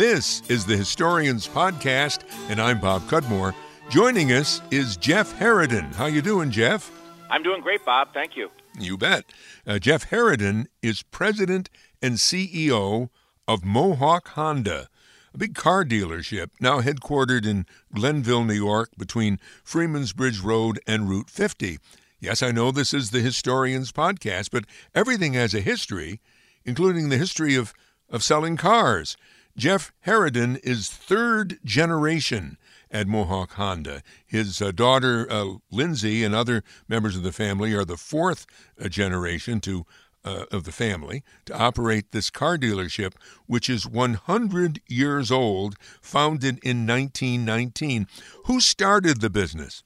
This is the Historians Podcast, and I'm Bob Cudmore. Joining us is Jeff Haraden. How you doing, Jeff? I'm doing great, Bob. Thank you. You bet. Uh, Jeff Haraden is president and CEO of Mohawk Honda, a big car dealership now headquartered in Glenville, New York, between Freeman's Bridge Road and Route 50. Yes, I know this is the Historians Podcast, but everything has a history, including the history of, of selling cars. Jeff Haraden is third generation at Mohawk Honda. His uh, daughter, uh, Lindsay, and other members of the family are the fourth uh, generation to uh, of the family to operate this car dealership, which is 100 years old, founded in 1919. Who started the business?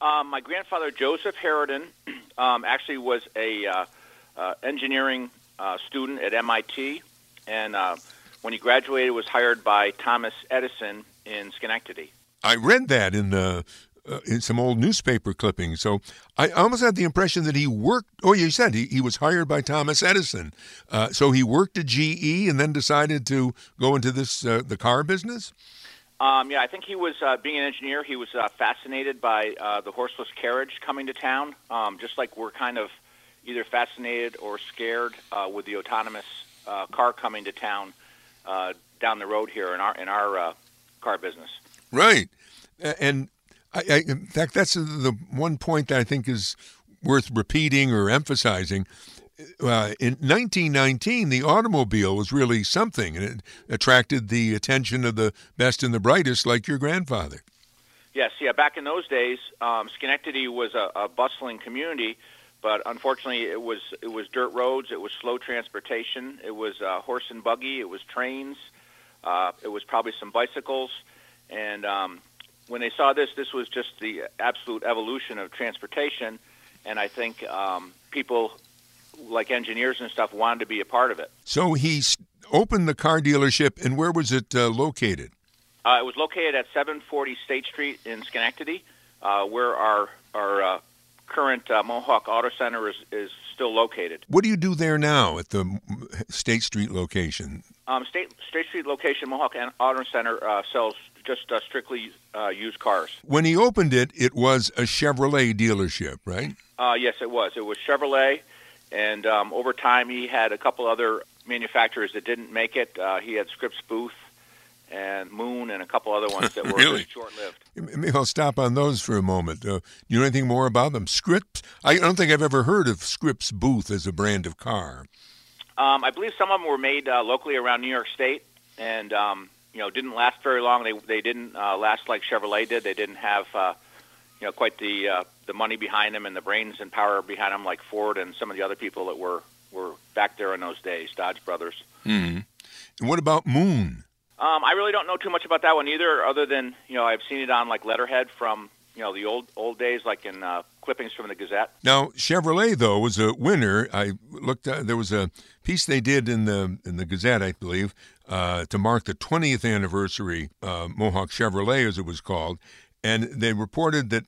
Um, my grandfather, Joseph Haraden, um, actually was a uh, uh, engineering uh, student at MIT, and uh, when he graduated, was hired by Thomas Edison in Schenectady. I read that in the uh, in some old newspaper clippings. So I almost had the impression that he worked. Oh, you said he, he was hired by Thomas Edison. Uh, so he worked at GE and then decided to go into this uh, the car business. Um, yeah, I think he was uh, being an engineer. He was uh, fascinated by uh, the horseless carriage coming to town, um, just like we're kind of either fascinated or scared with the autonomous car coming to town down the road here in our in our car business. Right, and I, I, in fact, that's the one point that I think is worth repeating or emphasizing. Uh, in 1919, the automobile was really something, and it attracted the attention of the best and the brightest, like your grandfather. Yes, yeah. Back in those days, um, Schenectady was a, a bustling community, but unfortunately, it was it was dirt roads, it was slow transportation, it was uh, horse and buggy, it was trains, uh, it was probably some bicycles, and um, when they saw this, this was just the absolute evolution of transportation, and I think um, people like engineers and stuff wanted to be a part of it. So he opened the car dealership, and where was it uh, located? Uh, it was located at 740 State Street in Schenectady, uh, where our our uh, current uh, Mohawk Auto Center is, is still located. What do you do there now at the State Street location? Um, State State Street location Mohawk Auto Center uh, sells just uh, strictly uh, used cars. When he opened it, it was a Chevrolet dealership, right? Uh, yes, it was. It was Chevrolet, and um, over time he had a couple other manufacturers that didn't make it. Uh, he had Scripps Booth and Moon and a couple other ones that were really? short-lived. Maybe I'll stop on those for a moment. Uh, you know anything more about them? Scripps? I don't think I've ever heard of Scripps Booth as a brand of car. Um, I believe some of them were made uh, locally around New York State, and um, you know didn't last very long. They they didn't uh, last like Chevrolet did. They didn't have uh, you know quite the uh, the money behind them and the brains and power behind them like Ford and some of the other people that were were back there in those days, Dodge Brothers. Mm-hmm. And what about Moon? Um, I really don't know too much about that one either, other than you know I've seen it on like letterhead from you know the old old days, like in uh, clippings from the Gazette. Now Chevrolet though was a winner. I looked. Uh, there was a piece they did in the in the Gazette, I believe, uh, to mark the 20th anniversary uh, Mohawk Chevrolet, as it was called, and they reported that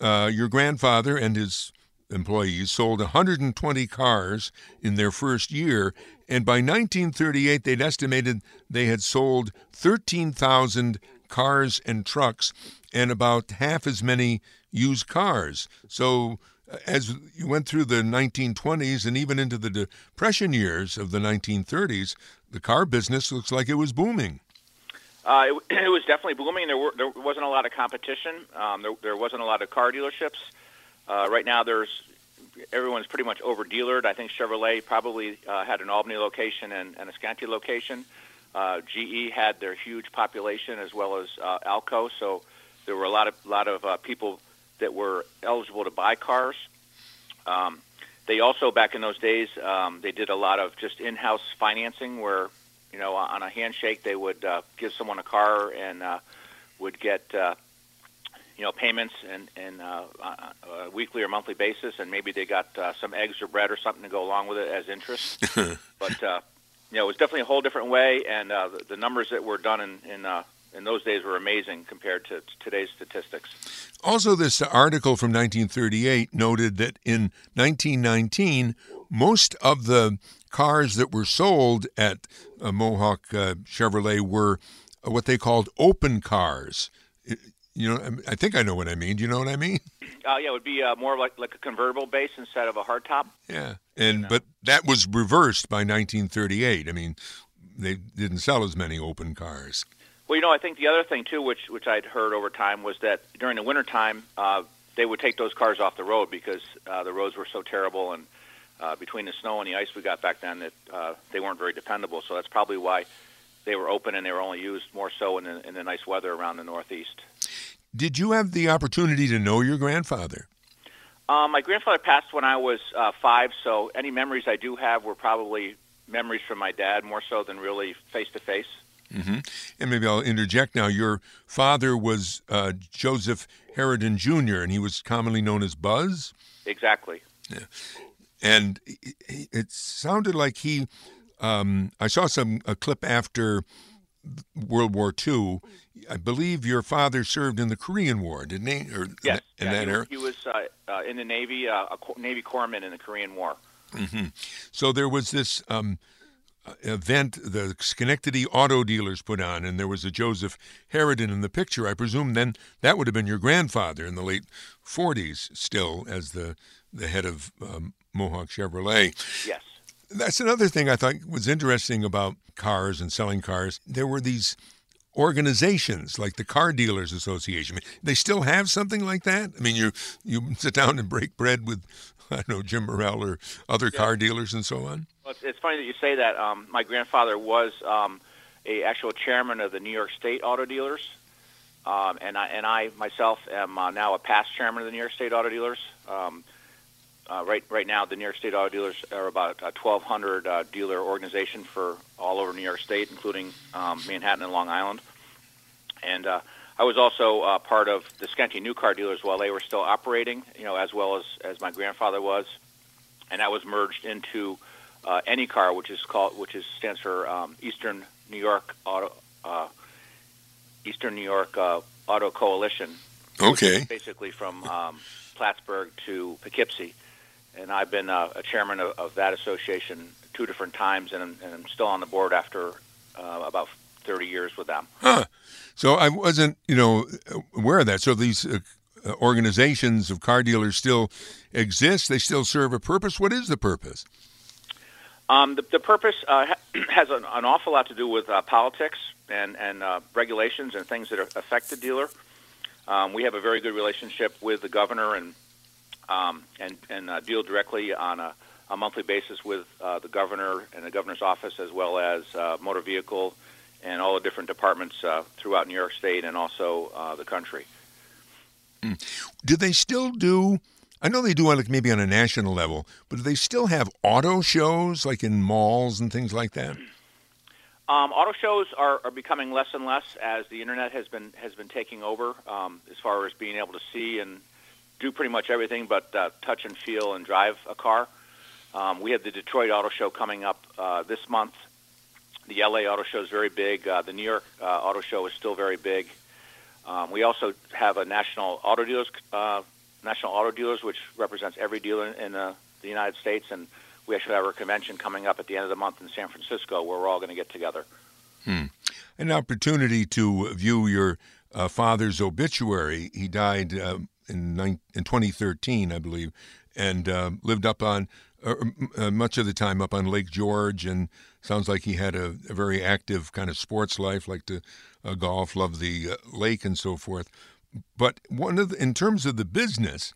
uh, your grandfather and his employees sold 120 cars in their first year, and by 1938 they'd estimated they had sold 13,000 cars and trucks and about half as many used cars. So uh, as you went through the 1920s and even into the depression years of the 1930s, the car business looks like it was booming. Uh, it, it, was definitely booming. There, were, there wasn't a lot of competition. Um, there, there, wasn't a lot of car dealerships. Uh, right now, there's everyone's pretty much over dealered. I think Chevrolet probably uh, had an Albany location and, and a Schenectady location. Uh, GE had their huge population as well as uh, Alco, so there were a lot of lot of uh, people that were eligible to buy cars. Um, they also back in those days um, they did a lot of just in-house financing where you know on a handshake they would uh, give someone a car and uh, would get uh, you know payments and and uh, a weekly or monthly basis and maybe they got uh, some eggs or bread or something to go along with it as interest but uh, you know it was definitely a whole different way and uh, the, the numbers that were done in in uh, in those days were amazing compared to today's statistics. Also, this article from 1938 noted that in 1919, most of the cars that were sold at uh, Mohawk uh, Chevrolet were what they called open cars. You know, I think I know what I mean. Do you know what I mean? Uh, yeah, it would be uh, more like like a convertible base instead of a hardtop. Yeah, and but that was reversed by 1938. I mean, they didn't sell as many open cars. Well, you know, I think the other thing too, which which I'd heard over time, was that during the wintertime, uh, they would take those cars off the road because uh, the roads were so terrible, and uh, between the snow and the ice we got back then, that uh, they weren't very dependable. So that's probably why they were open and they were only used more so in the, in the nice weather around the Northeast. Did you have the opportunity to know your grandfather? Um, my grandfather passed when I was uh, five, so any memories I do have were probably memories from my dad more so than really face to face. And maybe I'll interject now. Your father was uh, Joseph Haraden Jr., and he was commonly known as Buzz. Exactly. Yeah. And it sounded like he. Um, I saw some a clip after World War II. I believe your father served in the Korean War, didn't he? Or yes, in, yeah, that he, era. He was uh, uh, in the Navy, uh, a Navy corpsman in the Korean War. Mm-hmm. So there was this um, event the Schenectady auto dealers put on, and there was a Joseph Haraden in the picture. I presume then that would have been your grandfather in the late 40s, still as the the head of um, Mohawk Chevrolet. Yes. That's another thing I thought was interesting about cars and selling cars. There were these organizations like the Car Dealers Association. They still have something like that. I mean, you you sit down and break bread with I don't know Jim Morrell or other yeah. car dealers and so on. Well, it's, it's funny that you say that. Um, my grandfather was um, a actual chairman of the New York State Auto Dealers, um, and I and I myself am uh, now a past chairman of the New York State Auto Dealers. Um, uh, right right now, the New York State Auto Dealers are about a 1,200 uh, dealer organization for all over New York State, including um, Manhattan and Long Island. And uh, I was also uh, part of the Schenectady New Car Dealers while they were still operating, you know, as well as as my grandfather was, and that was merged into uh, any car, which is called, which is stands for um, Eastern New York Auto, uh, Eastern New York uh, Auto Coalition. Okay. Basically, from um, Plattsburgh to Poughkeepsie, and I've been uh, a chairman of, of that association two different times, and, and I'm still on the board after uh, about 30 years with them. Huh. So I wasn't, you know, aware of that. So these uh, organizations of car dealers still exist. They still serve a purpose. What is the purpose? Um, the, the, purpose uh, has an, an, awful lot to do with uh, politics and, and uh, regulations and things that affect the dealer. Um, we have a very good relationship with the governor and um, and, and uh, deal directly on a, a monthly basis with uh, the governor and the governor's office, as well as uh, motor vehicle and all the different departments throughout New York State and also the country. Mm. Do they still do I know they do on like maybe on a national level, but do they still have auto shows like in malls and things like that? Um, auto shows are, are becoming less and less as the internet has been has been taking over um, as far as being able to see and do pretty much everything but uh, touch and feel and drive a car. Um, we have the Detroit Auto Show coming up uh, this month. The LA Auto Show is very big. Uh, the New York uh, Auto Show is still very big. Um, we also have a national auto dealers uh, National Auto Dealers, which represents every dealer in uh, the United States, and we actually have our convention coming up at the end of the month in San Francisco, where we're all going to get together. Hmm. An opportunity to view your uh, father's obituary. He died uh, in, in 2013, I believe, and uh, lived up on uh, uh, much of the time up on Lake George, and sounds like he had a, a very active kind of sports life, like to golf, loved the lake, and so forth. But one of the, in terms of the business,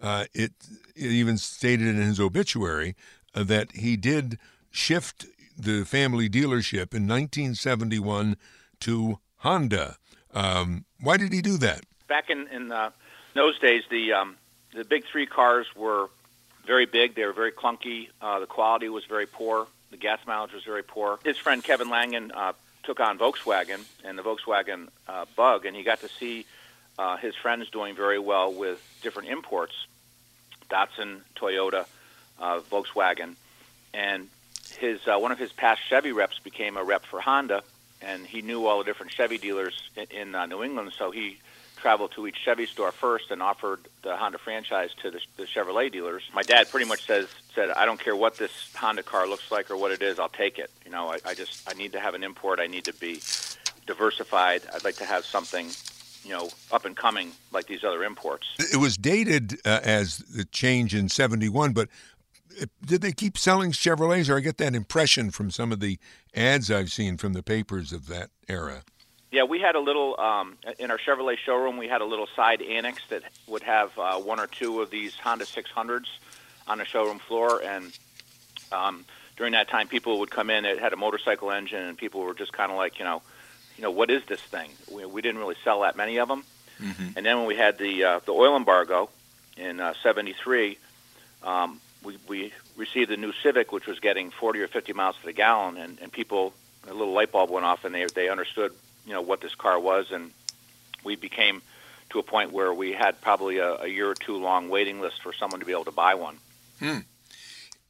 uh, it, it, even stated in his obituary uh, that he did shift the family dealership in 1971 to Honda. Um, why did he do that? Back in, in uh, those days, the um, the big three cars were very big. They were very clunky. Uh, the quality was very poor. The gas mileage was very poor. His friend Kevin Langen uh, took on Volkswagen and the Volkswagen uh, Bug, and he got to see uh, his friend's doing very well with different imports, Datsun, Toyota, uh, Volkswagen, and his uh, one of his past Chevy reps became a rep for Honda, and he knew all the different Chevy dealers in, in uh, New England, so he traveled to each Chevy store first and offered the Honda franchise to the, the Chevrolet dealers. My dad pretty much says said, "I don't care what this Honda car looks like or what it is, I'll take it. You know, I, I just I need to have an import. I need to be diversified. I'd like to have something." You know, up and coming like these other imports. It was dated uh, as the change in '71, but uh, did they keep selling Chevrolets, or I get that impression from some of the ads I've seen from the papers of that era? Yeah, we had a little um, in our Chevrolet showroom. We had a little side annex that would have uh, one or two of these Honda 600s on the showroom floor, and um, during that time, people would come in. It had a motorcycle engine, and people were just kind of like, you know, you know, what is this thing? We, we didn't really sell that many of them. Mm-hmm. And then when we had the uh, the oil embargo in '73, uh, um, we we received the new Civic, which was getting 40 or 50 miles to the gallon, and, and people a little light bulb went off, and they they understood you know what this car was, and we became to a point where we had probably a, a year or two long waiting list for someone to be able to buy one. Hmm.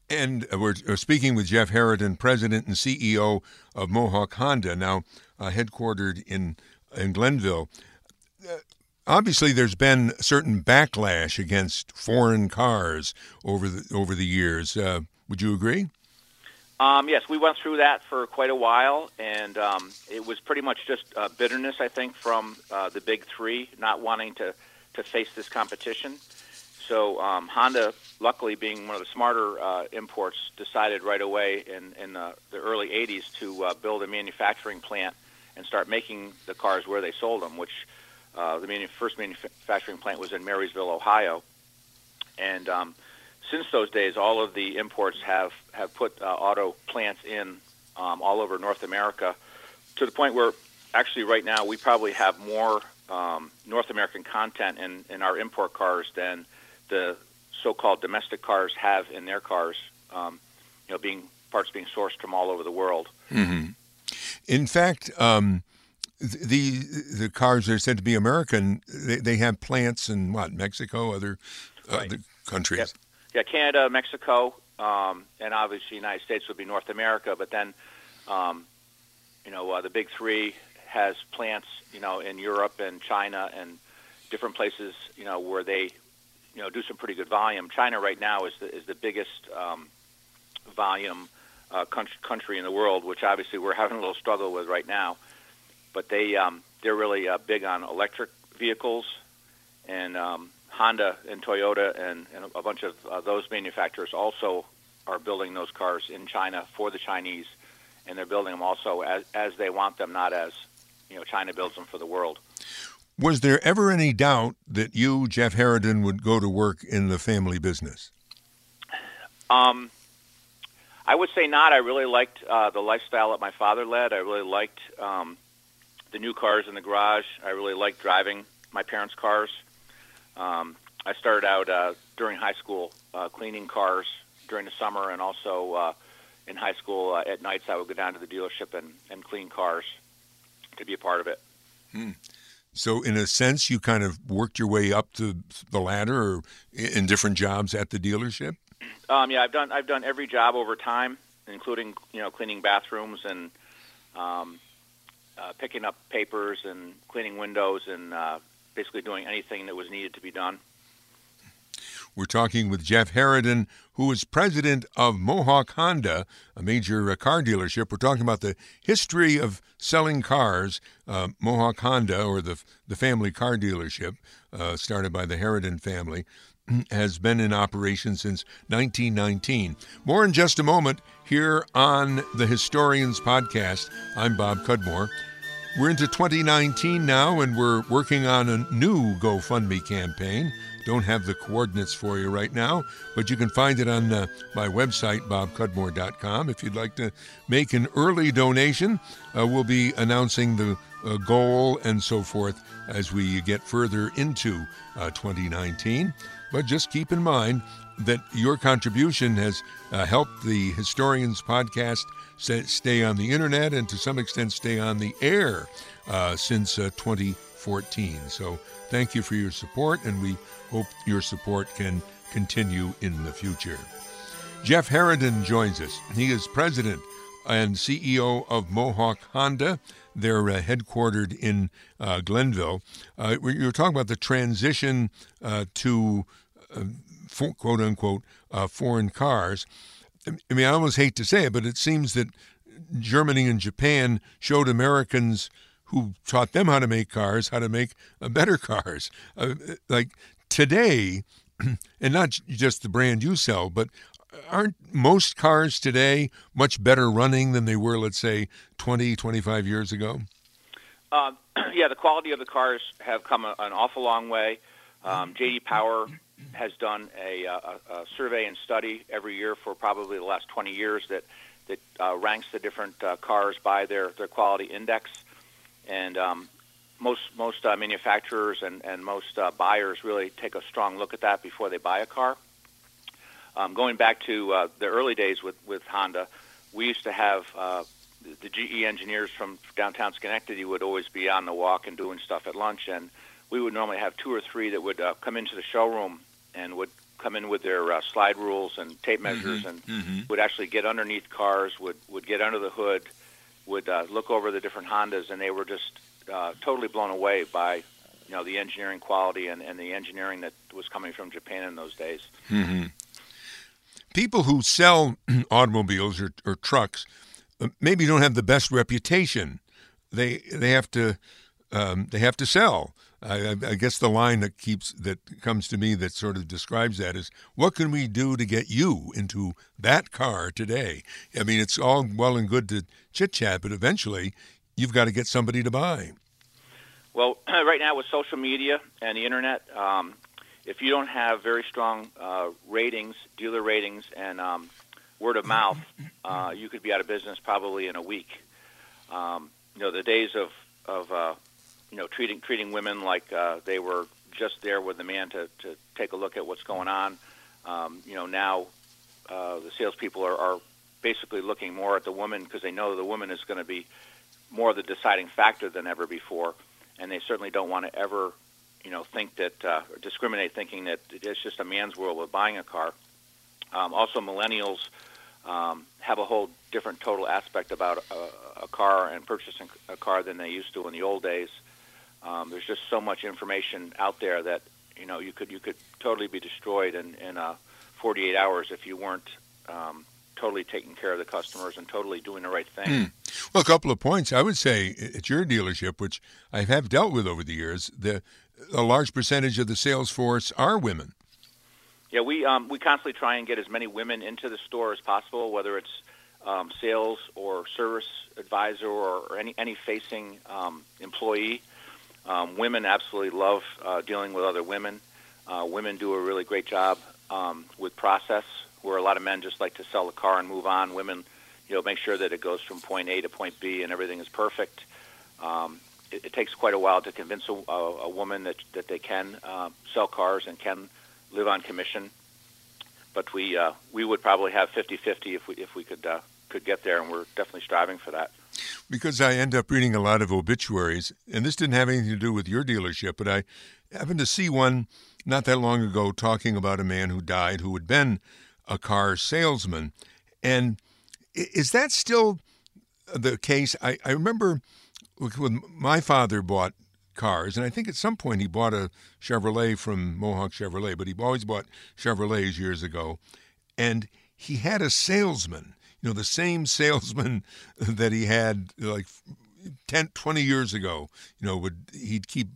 And we're speaking with Jeff Haraden, President and CEO of Mohawk Honda, now uh, headquartered in in Glenville. Uh, obviously, there's been certain backlash against foreign cars over the over the years. Uh, would you agree? Um, yes, we went through that for quite a while, and um, it was pretty much just uh, bitterness, I think, from uh, the big three not wanting to, to face this competition. So um, Honda, luckily being one of the smarter uh, imports, decided right away in, in the, the early 80s to uh, build a manufacturing plant and start making the cars where they sold them, which uh, the manu- first manufacturing plant was in Marysville, Ohio. And um, since those days, all of the imports have have put uh, auto plants in um, all over North America, to the point where actually right now we probably have more um, North American content in, in our import cars than the so-called domestic cars have in their cars. Um, you know, being parts being sourced from all over the world. Mm-hmm. In fact, um, the the cars that are said to be American. They, they have plants in what Mexico, other right. other countries. Yep yeah, Canada, Mexico, um, and obviously United States would be North America. But then, um, you know, uh, the big three has plants, you know, in Europe and China and different places, you know, where they, you know, do some pretty good volume. China right now is the is the biggest um, volume uh, country in the world, which obviously we're having a little struggle with right now. But they um, they're really uh, big on electric vehicles, and um, Honda and Toyota and, and a bunch of uh, those manufacturers also are building those cars in China for the Chinese, and they're building them also as, as they want them, not as you know China builds them for the world. Was there ever any doubt that you, Jeff Haraden, would go to work in the family business? Um, I would say not. I really liked uh, the lifestyle that my father led. I really liked um, the new cars in the garage. I really liked driving my parents' cars. Um, I started out uh, during high school uh, cleaning cars during the summer, and also uh, in high school uh, at nights I would go down to the dealership and, and clean cars to be a part of it. Hmm. So, in a sense, you kind of worked your way up to the ladder, or in different jobs at the dealership. Um, yeah, I've done I've done every job over time, including you know cleaning bathrooms and um, uh, picking up papers and cleaning windows and uh, basically doing anything that was needed to be done. We're talking with Jeff Haraden, who is president of Mohawk Honda, a major uh, car dealership. We're talking about the history of selling cars. Uh, Mohawk Honda, or the the family car dealership, uh, started by the Haraden family, has been in operation since 1919. More in just a moment here on the Historians Podcast. I'm Bob Cudmore. We're into 2019 now, and we're working on a new GoFundMe campaign. Don't have the coordinates for you right now, but you can find it on uh, my website, bobcudmore.com. If you'd like to make an early donation, uh, we'll be announcing the uh, goal and so forth as we get further into uh, 2019. But just keep in mind that your contribution has uh, helped the Historians podcast stay on the internet and to some extent stay on the air uh, since uh, 2014. So thank you for your support, and we hope your support can continue in the future. Jeff Haraden joins us. He is president and CEO of Mohawk Honda. They're uh, headquartered in uh, Glenville. Uh, you were talking about the transition uh, to uh, quote unquote foreign cars. I mean, I almost hate to say it, but it seems that Germany and Japan showed Americans who taught them how to make cars how to make better cars. like today, and not just the brand you sell, but aren't most cars today much better running than they were, let's say, 20, 25 years ago? Uh, yeah, the quality of the cars have come a, an awful long way. Um, JD Power has done a, a, a, survey and study every year for probably the last 20 years that that uh, ranks the different uh, cars by their, their quality index, and um, most most uh, manufacturers and and most uh, buyers really take a strong look at that before they buy a car. Um, going back to uh, the early days with, with Honda, we used to have uh, the GE engineers from downtown Schenectady would always be on the walk and doing stuff at lunch, and we would normally have two or three that would uh, come into the showroom and would come in with their uh, slide rules and tape mm-hmm. measures, mm-hmm. and mm-hmm. would actually get underneath cars, would would get under the hood, would uh, look over the different Hondas, and they were just uh, totally blown away by you know the engineering quality and, and the engineering that was coming from Japan in those days. Mm-hmm people who sell automobiles or, or trucks uh, maybe don't have the best reputation. They they have to um, they have to sell. I, I, guess the line that keeps that comes to me that sort of describes that is, what can we do to get you into that car today? I mean, it's all well and good to chit chat, but eventually, you've got to get somebody to buy. Well, right now with social media and the internet, um, if you don't have very strong uh, ratings, dealer ratings, and um, word of mouth, uh, you could be out of business probably in a week. Um, you know, the days of of uh, you know treating treating women like uh, they were just there with the man to to take a look at what's going on. Um, you know, now uh, the salespeople are, are basically looking more at the woman because they know the woman is going to be more the deciding factor than ever before, and they certainly don't want to ever you know, think that uh, discriminate, thinking that it's just a man's world with buying a car. Um, also, millennials um, have a whole different total aspect about a, a car and purchasing a car than they used to in the old days. Um, there's just so much information out there that you know you could you could totally be destroyed in, in uh, 48 hours if you weren't um, totally taking care of the customers and totally doing the right thing. Mm. Well, a couple of points. I would say at your dealership, which I have dealt with over the years, the a large percentage of the sales force are women. Yeah, we um, we constantly try and get as many women into the store as possible, whether it's um, sales or service advisor or, or any any facing um, employee. Um, women absolutely love uh, dealing with other women. Uh, women do a really great job um, with process, where a lot of men just like to sell a car and move on. Women, you know, make sure that it goes from point A to point B and everything is perfect. Um, it, it takes quite a while to convince a, a, a woman that that they can uh, sell cars and can live on commission. But we uh, we would probably have 50-50 if we if we could uh, could get there, and we're definitely striving for that. Because I end up reading a lot of obituaries, and this didn't have anything to do with your dealership, but I happened to see one not that long ago talking about a man who died who had been a car salesman. And is that still the case? I, I remember when my father bought cars, and I think at some point he bought a Chevrolet from Mohawk Chevrolet, but he always bought Chevrolets years ago, and he had a salesman, you know, the same salesman that he had like 10, 20 years ago. You know, would he'd keep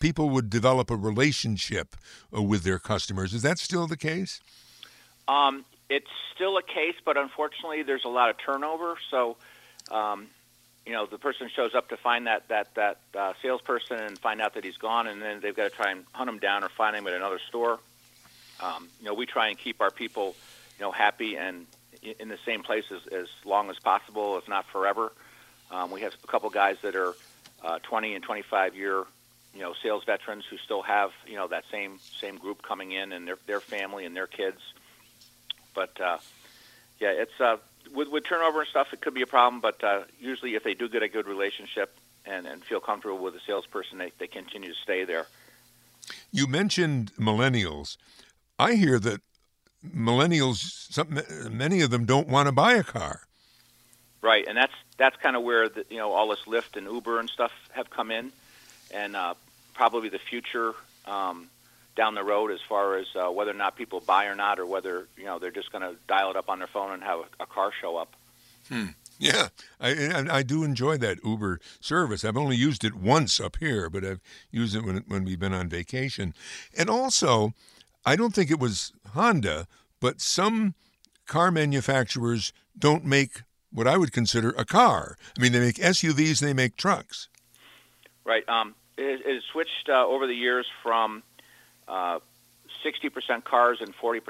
people would develop a relationship uh, with their customers. Is that still the case? Um, it's still a case, but unfortunately, there's a lot of turnover. So um, you know the person shows up to find that that that uh, salesperson and find out that he's gone, and then they've got to try and hunt him down or find him at another store. Um, you know, we try and keep our people, you know, happy and in the same place as, as long as possible, if not forever. Um, we have a couple guys that are uh, 20 and 25 year, you know, sales veterans who still have, you know, that same same group coming in and their their family and their kids. But uh, yeah, it's uh, with with turnover and stuff, it could be a problem. But uh, usually, if they do get a good relationship and, and feel comfortable with the salesperson, they, they continue to stay there. You mentioned millennials. I hear that millennials, some, many of them don't want to buy a car. Right, and that's that's kind of where the, you know all this Lyft and Uber and stuff have come in, and uh, probably the future um, down the road as far as uh, whether or not people buy or not, or whether you know they're just going to dial it up on their phone and have a, a car show up. Hmm. Yeah, I, I do enjoy that Uber service. I've only used it once up here, but I've used it when when we've been on vacation. And also, I don't think it was Honda, but some car manufacturers don't make what I would consider a car. I mean, they make SUVs, they make trucks. Right. Um, it, it switched uh, over the years from uh, 60% cars and 40%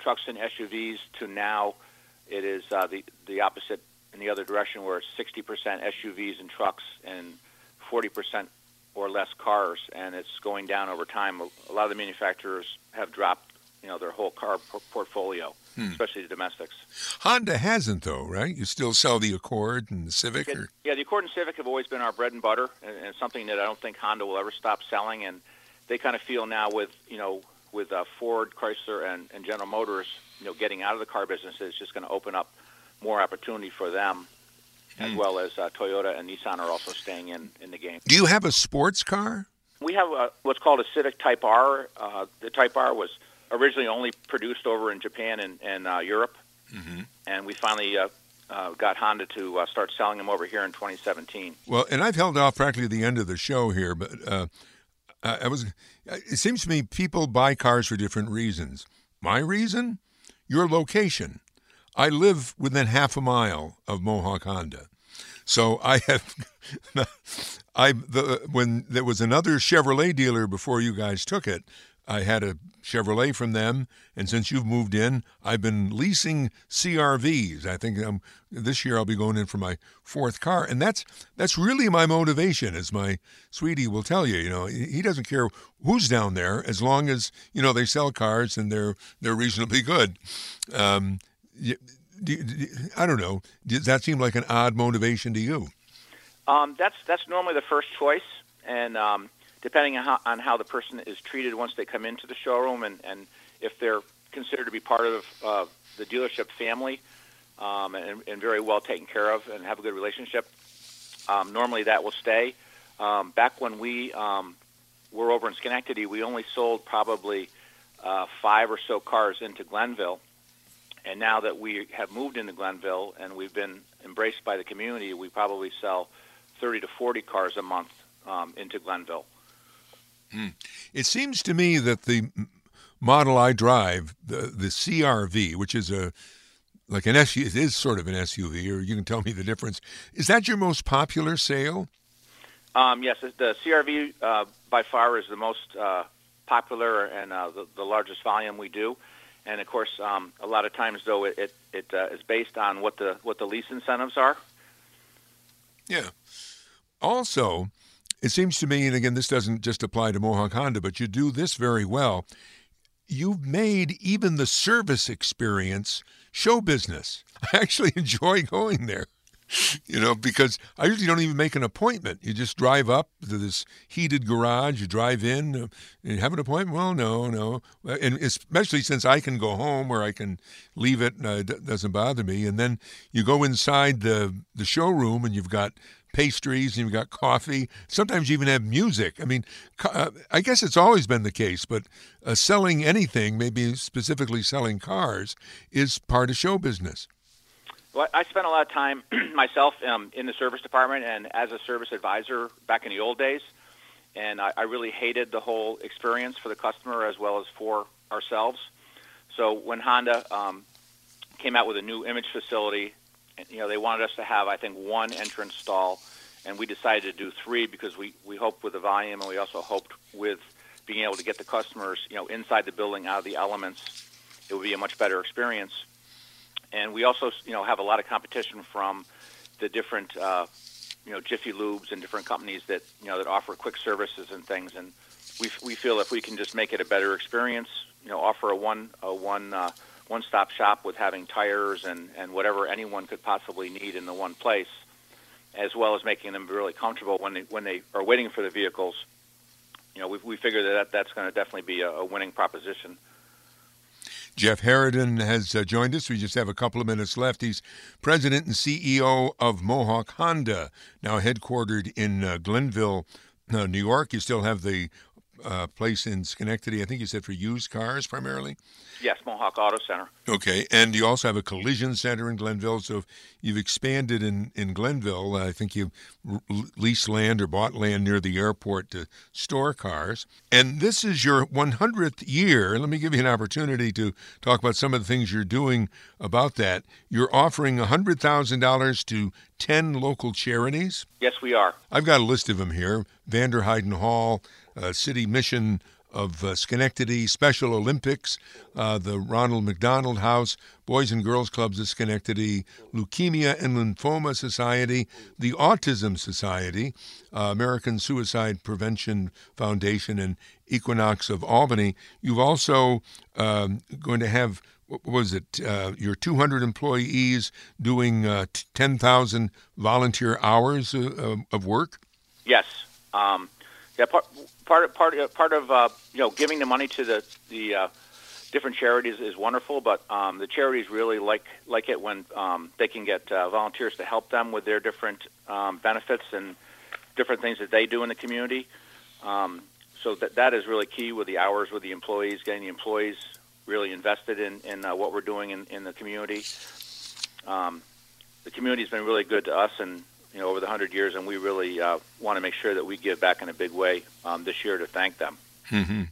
trucks and SUVs to now it is uh, the the opposite in the other direction, where it's 60% SUVs and trucks and 40% or less cars, and it's going down over time. A lot of the manufacturers have dropped, you know, their whole car portfolio, hmm. especially the domestics. Honda hasn't, though, right? You still sell the Accord and the Civic, or? yeah, the Accord and Civic have always been our bread and butter, and, and something that I don't think Honda will ever stop selling. And they kind of feel now with, you know, with uh, Ford, Chrysler, and, and General Motors, you know, getting out of the car business, it's just going to open up more opportunity for them, as hmm. well as uh, Toyota and Nissan are also staying in, in the game. Do you have a sports car? We have a, what's called a Civic Type R. Uh, the Type R was originally only produced over in Japan and, and uh, Europe, mm-hmm. and we finally uh, uh, got Honda to uh, start selling them over here in 2017. Well, and I've held off practically the end of the show here, but uh, I was. It seems to me people buy cars for different reasons. My reason, your location. I live within half a mile of Mohawk Honda. So I have, I the when there was another Chevrolet dealer before you guys took it, I had a Chevrolet from them, and since you've moved in, I've been leasing CRVs. I think um, this year I'll be going in for my fourth car, and that's that's really my motivation. As my sweetie will tell you, you know, he doesn't care who's down there as long as you know they sell cars and they're they're reasonably good. Um, I don't know. Does that seem like an odd motivation to you? Um, that's that's normally the first choice, and um, depending on how, on how the person is treated once they come into the showroom, and, and if they're considered to be part of uh, the dealership family, um, and, and very well taken care of, and have a good relationship, um, normally that will stay. Um, back when we um, were over in Schenectady, we only sold probably uh, five or so cars into Glenville and now that we have moved into Glenville and we've been embraced by the community, we probably sell 30 to 40 cars a month um, into Glenville. Hmm. It seems to me that the model I drive, the the CRV, which is a like an SUV, it is sort of an SUV, or you can tell me the difference. Is that your most popular sale? Um, yes, the CRV uh, by far is the most uh, popular and uh, the, the largest volume we do and of course, um, a lot of times though it it, it uh, is based on what the what the lease incentives are. Yeah. Also, it seems to me, and again, this doesn't just apply to Mohawk Honda, but you do this very well. You've made even the service experience show business. I actually enjoy going there. you know, because I usually don't even make an appointment. You just drive up to this heated garage, you drive in, uh, you have an appointment. Well, no, no. And especially since I can go home or I can leave it, uh, it doesn't bother me. And then you go inside the, the showroom and you've got pastries and you've got coffee. Sometimes you even have music. I mean, uh, I guess it's always been the case, but uh, selling anything, maybe specifically selling cars, is part of show business. Well, I spent a lot of time myself um, in the service department and as a service advisor back in the old days, and I, I really hated the whole experience for the customer as well as for ourselves. So when Honda um, came out with a new image facility, you know, they wanted us to have, I think, one entrance stall, and we decided to do three because we we hoped with the volume, and we also hoped with being able to get the customers, you know, inside the building out of the elements, it would be a much better experience and we also you know have a lot of competition from the different uh, you know Jiffy Lubes and different companies that you know that offer quick services and things. And we we feel if we can just make it a better experience, you know, offer a one a one uh, one stop shop with having tires and and whatever anyone could possibly need in the one place, as well as making them really comfortable when they when they are waiting for the vehicles. You know, we we figure that that's going to definitely be a, a winning proposition. Jeff Haraden has uh, joined us. We just have a couple of minutes left. He's president and CEO of Mohawk Honda, now headquartered in uh, Glenville, uh, New York. You still have the uh, place in Schenectady, I think you said for used cars primarily? Yes, Mohawk Auto Center. Okay, and you also have a collision center in Glenville. So you've expanded in, in Glenville. I think you've leased land or bought land near the airport to store cars. And this is your 100th year. Let me give you an opportunity to talk about some of the things you're doing about that. You're offering $100,000 to 10 local charities. Yes, we are. I've got a list of them here Vanderheiden Hall, uh, City Mission of uh, Schenectady, Special Olympics, uh, the Ronald McDonald House, Boys and Girls Clubs of Schenectady, Leukemia and Lymphoma Society, the Autism Society, uh, American Suicide Prevention Foundation, and Equinox of Albany. You've also um, going to have what was it? Uh, your 200 employees doing uh, 10,000 volunteer hours uh, of work. Yes. Um, yeah, part part of, part of, part of uh, you know giving the money to the the uh, different charities is wonderful, but um, the charities really like like it when um, they can get uh, volunteers to help them with their different um, benefits and different things that they do in the community. Um, so that that is really key with the hours with the employees, getting the employees really invested in in uh, what we're doing in, in the community. Um, the community's been really good to us, and you know, over the hundred years, and we really uh, want to make sure that we give back in a big way um, this year to thank them. Mm-hmm.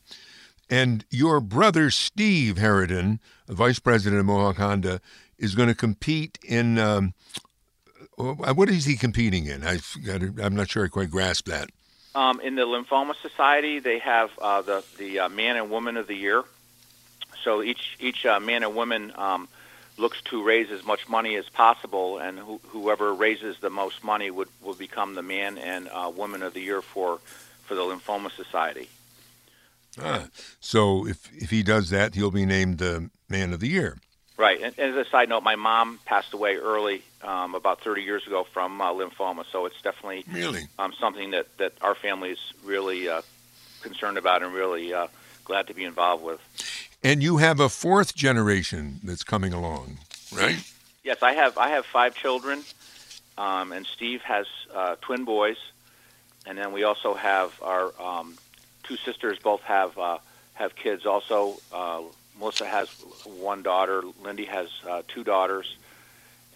And your brother Steve Haraden, vice president of Mohawk Honda, is going to compete in. Um, what is he competing in? I am not sure I quite grasp that. Um, in the Lymphoma Society, they have uh, the the uh, Man and Woman of the Year. So each each uh, man and woman um, looks to raise as much money as possible, and wh- whoever raises the most money would, would become the man and uh, woman of the year for, for the Lymphoma Society. Ah, so if if he does that, he'll be named the man of the year. Right. And, and as a side note, my mom passed away early, um, about 30 years ago, from uh, lymphoma. So it's definitely really um, something that that our family is really uh, concerned about and really uh, glad to be involved with. And you have a fourth generation that's coming along, right? Yes, I have. I have five children, um, and Steve has uh, twin boys, and then we also have our um, two sisters. Both have uh, have kids. Also, uh, Melissa has one daughter. Lindy has uh, two daughters,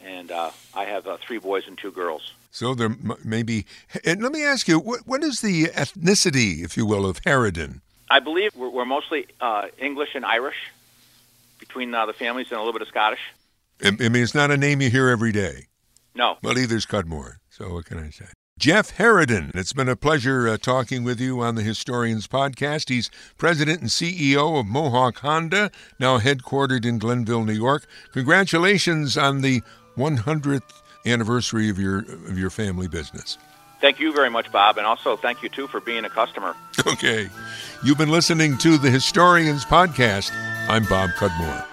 and uh, I have uh, three boys and two girls. So there may be. And let me ask you, what, what is the ethnicity, if you will, of Haraden? I believe we're, we're mostly uh, English and Irish between uh, the families and a little bit of Scottish. I, mean, it's not a name you hear every day. No. Well, either's Cudmore. So what can I say? Jeff Haraden, it's been a pleasure uh, talking with you on the Historians Podcast. He's president and CEO of Mohawk Honda, now headquartered in Glenville, New York. Congratulations on the 100th anniversary of your of your family business. Thank you very much, Bob, and also thank you too for being a customer. Okay. You've been listening to the Historians Podcast. I'm Bob Cudmore.